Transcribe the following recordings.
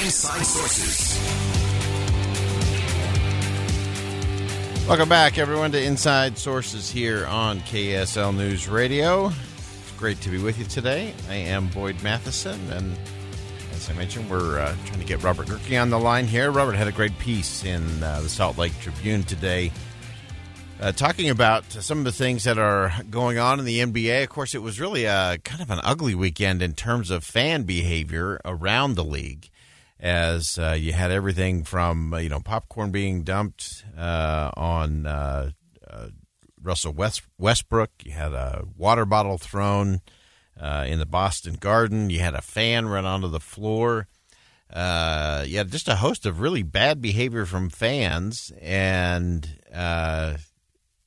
Inside Sources. Welcome back, everyone, to Inside Sources here on KSL News Radio. It's great to be with you today. I am Boyd Matheson, and as I mentioned, we're uh, trying to get Robert Gehrke on the line here. Robert had a great piece in uh, the Salt Lake Tribune today. Uh, talking about some of the things that are going on in the NBA. Of course, it was really a kind of an ugly weekend in terms of fan behavior around the league as uh, you had everything from uh, you know popcorn being dumped uh, on uh, uh, Russell West- Westbrook. You had a water bottle thrown uh, in the Boston Garden. You had a fan run onto the floor. you had just a host of really bad behavior from fans, and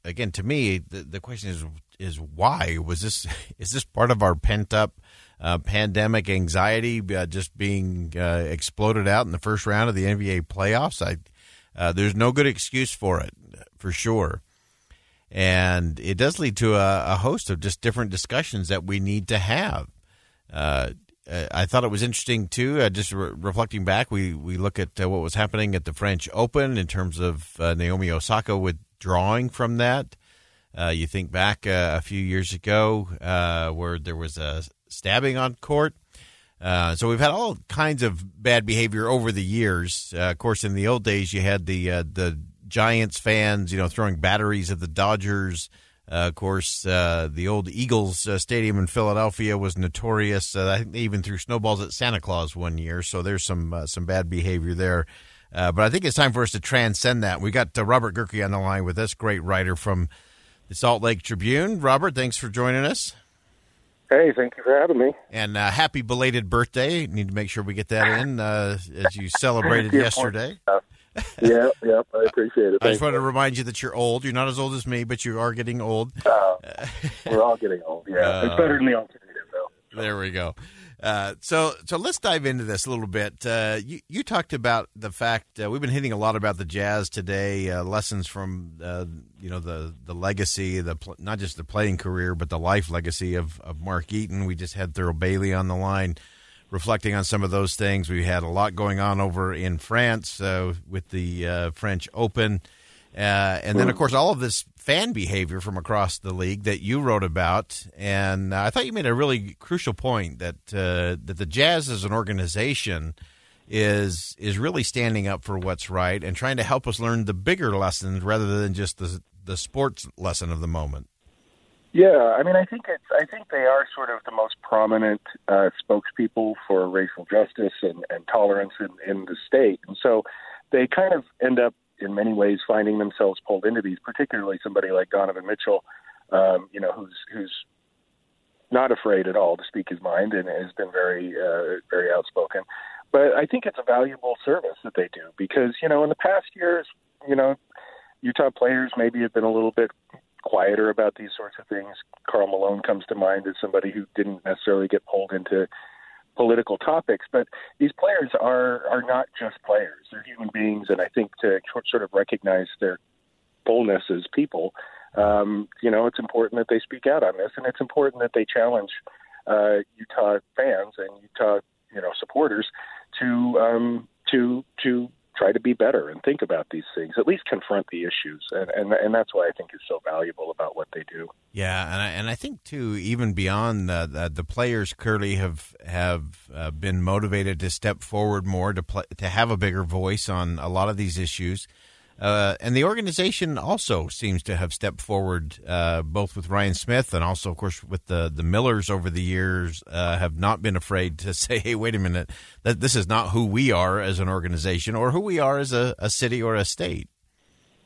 again, to me, the, the question is is why was this is this part of our pent up uh, pandemic anxiety uh, just being uh, exploded out in the first round of the NBA playoffs. I, uh, there's no good excuse for it, for sure. And it does lead to a, a host of just different discussions that we need to have. Uh, I thought it was interesting too. Uh, just re- reflecting back, we we look at what was happening at the French Open in terms of Naomi Osaka withdrawing from that. You think back a few years ago where there was a stabbing on court. Uh, so we've had all kinds of bad behavior over the years. Uh, of course, in the old days, you had the uh, the Giants fans, you know, throwing batteries at the Dodgers. Uh, of course, uh, the old Eagles uh, Stadium in Philadelphia was notorious. I think they even threw snowballs at Santa Claus one year. So there's some some bad behavior there. but I think it's time for us to transcend that. We got Robert Gehrke on the line with us, great writer from the Salt Lake Tribune. Robert, thanks for joining us. Hey, thank you for having me. And uh, happy belated birthday. Need to make sure we get that in uh, as you celebrated yesterday. yeah, yeah, I appreciate it. I just want to remind you that you're old. You're not as old as me, but you are getting old. Uh, we're all getting old. Yeah, uh, it's better than the alternative. There we go. Uh, so, so let's dive into this a little bit. Uh, you, you talked about the fact uh, we've been hitting a lot about the Jazz today. Uh, lessons from uh, you know the the legacy, the not just the playing career, but the life legacy of, of Mark Eaton. We just had Thurl Bailey on the line, reflecting on some of those things. We had a lot going on over in France uh, with the French Open, and then of course all of this fan behavior from across the league that you wrote about, and uh, I thought you made a really crucial point that uh, that the Jazz as an organization is is really standing up for what's right and trying to help us learn the bigger lessons rather than just the the sports lesson of the moment. Yeah, I mean, I think it's I think they are sort of the most prominent uh, spokespeople for racial justice and, and tolerance in, in the state, and so they kind of end up in many ways finding themselves pulled into these, particularly somebody like Donovan Mitchell, um, you know, who's who's not afraid at all to speak his mind and has been very uh, very outspoken. But I think it's a valuable service that they do because you know in the past years, you know, Utah players maybe have been a little bit quieter about these sorts of things. Karl Malone comes to mind as somebody who didn't necessarily get pulled into political topics, but these players are are not just players; they're human beings, and I think to sort of recognize their fullness as people, um, you know, it's important that they speak out on this, and it's important that they challenge uh, Utah fans and Utah, you know, supporters to um, to to try to be better and think about these things, at least confront the issues, and and and that's why I think is so valuable about what they do. Yeah, and I, and I think too, even beyond the the, the players clearly have have uh, been motivated to step forward more to play, to have a bigger voice on a lot of these issues. Uh, and the organization also seems to have stepped forward, uh, both with Ryan Smith and also, of course, with the the Millers over the years. Uh, have not been afraid to say, "Hey, wait a minute, that this is not who we are as an organization, or who we are as a, a city or a state."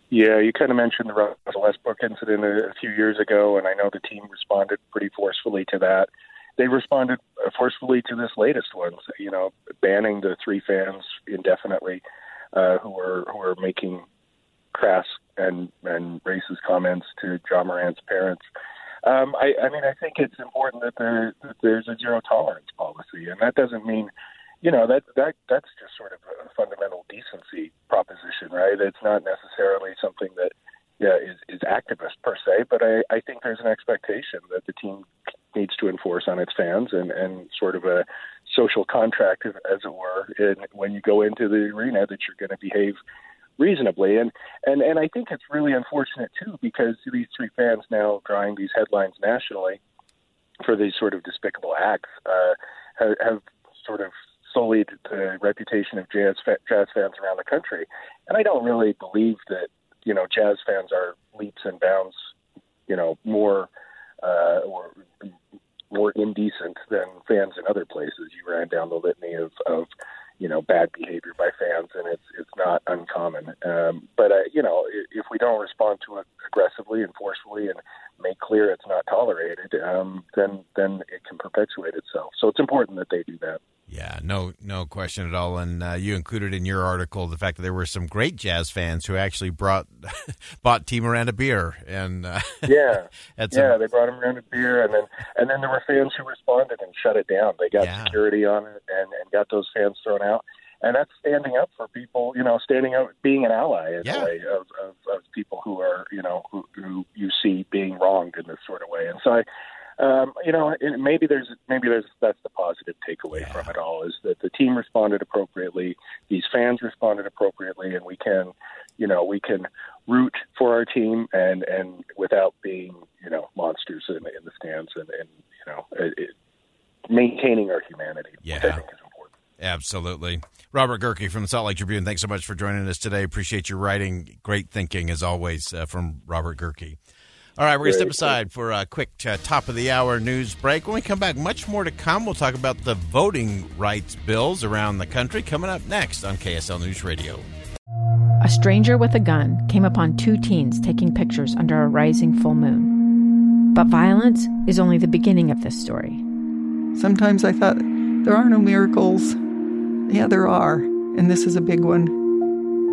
Yeah, you kind of mentioned the Russell Westbrook incident a, a few years ago, and I know the team responded pretty forcefully to that. they responded forcefully to this latest one. You know, banning the three fans indefinitely uh, who were who were making crass and and racist comments to Ja Morant's parents. Um, I, I mean, I think it's important that, there, that there's a zero tolerance policy, and that doesn't mean, you know, that that that's just sort of a fundamental decency proposition, right? It's not necessarily something that yeah, is, is activist per se, but I, I think there's an expectation that the team needs to enforce on its fans and, and sort of a social contract, as it were, in, when you go into the arena that you're going to behave reasonably. And, and, and I think it's really unfortunate, too, because these three fans now drawing these headlines nationally for these sort of despicable acts uh, have, have sort of sullied the reputation of jazz, jazz fans around the country. And I don't really believe that, you know, jazz fans are leaps and bounds, you know, more uh, or more indecent than fans in other places. You ran down the litany of, of you know bad behavior by fans, and it's it's not uncommon. Um, but uh, you know, if we don't respond to it aggressively and forcefully and make clear it's not tolerated, um, then then it can perpetuate itself. So it's important that they do that. Yeah, no, no question at all. And uh, you included in your article the fact that there were some great jazz fans who actually brought bought Tee Morant a beer, and uh, yeah, yeah, some... they brought him Miranda beer, and then and then there were fans who responded and shut it down. They got yeah. security on it and and got those fans thrown out. And that's standing up for people, you know, standing up, being an ally in yeah. a way of, of, of people who are, you know, who, who you see being wronged in this sort of way. And so I, um, you know, maybe there's maybe there's that's the positive takeaway yeah. from it all is that the team responded appropriately, these fans responded appropriately, and we can, you know, we can root for our team and and without being you know monsters in, in the stands and, and you know it, it, maintaining our humanity. Yeah. Which I think is. Absolutely. Robert Gehrke from the Salt Lake Tribune, thanks so much for joining us today. Appreciate your writing. Great thinking, as always, uh, from Robert Gehrke. All right, we're going to step aside for a quick uh, top of the hour news break. When we come back, much more to come. We'll talk about the voting rights bills around the country coming up next on KSL News Radio. A stranger with a gun came upon two teens taking pictures under a rising full moon. But violence is only the beginning of this story. Sometimes I thought, there are no miracles. Yeah, there are, and this is a big one.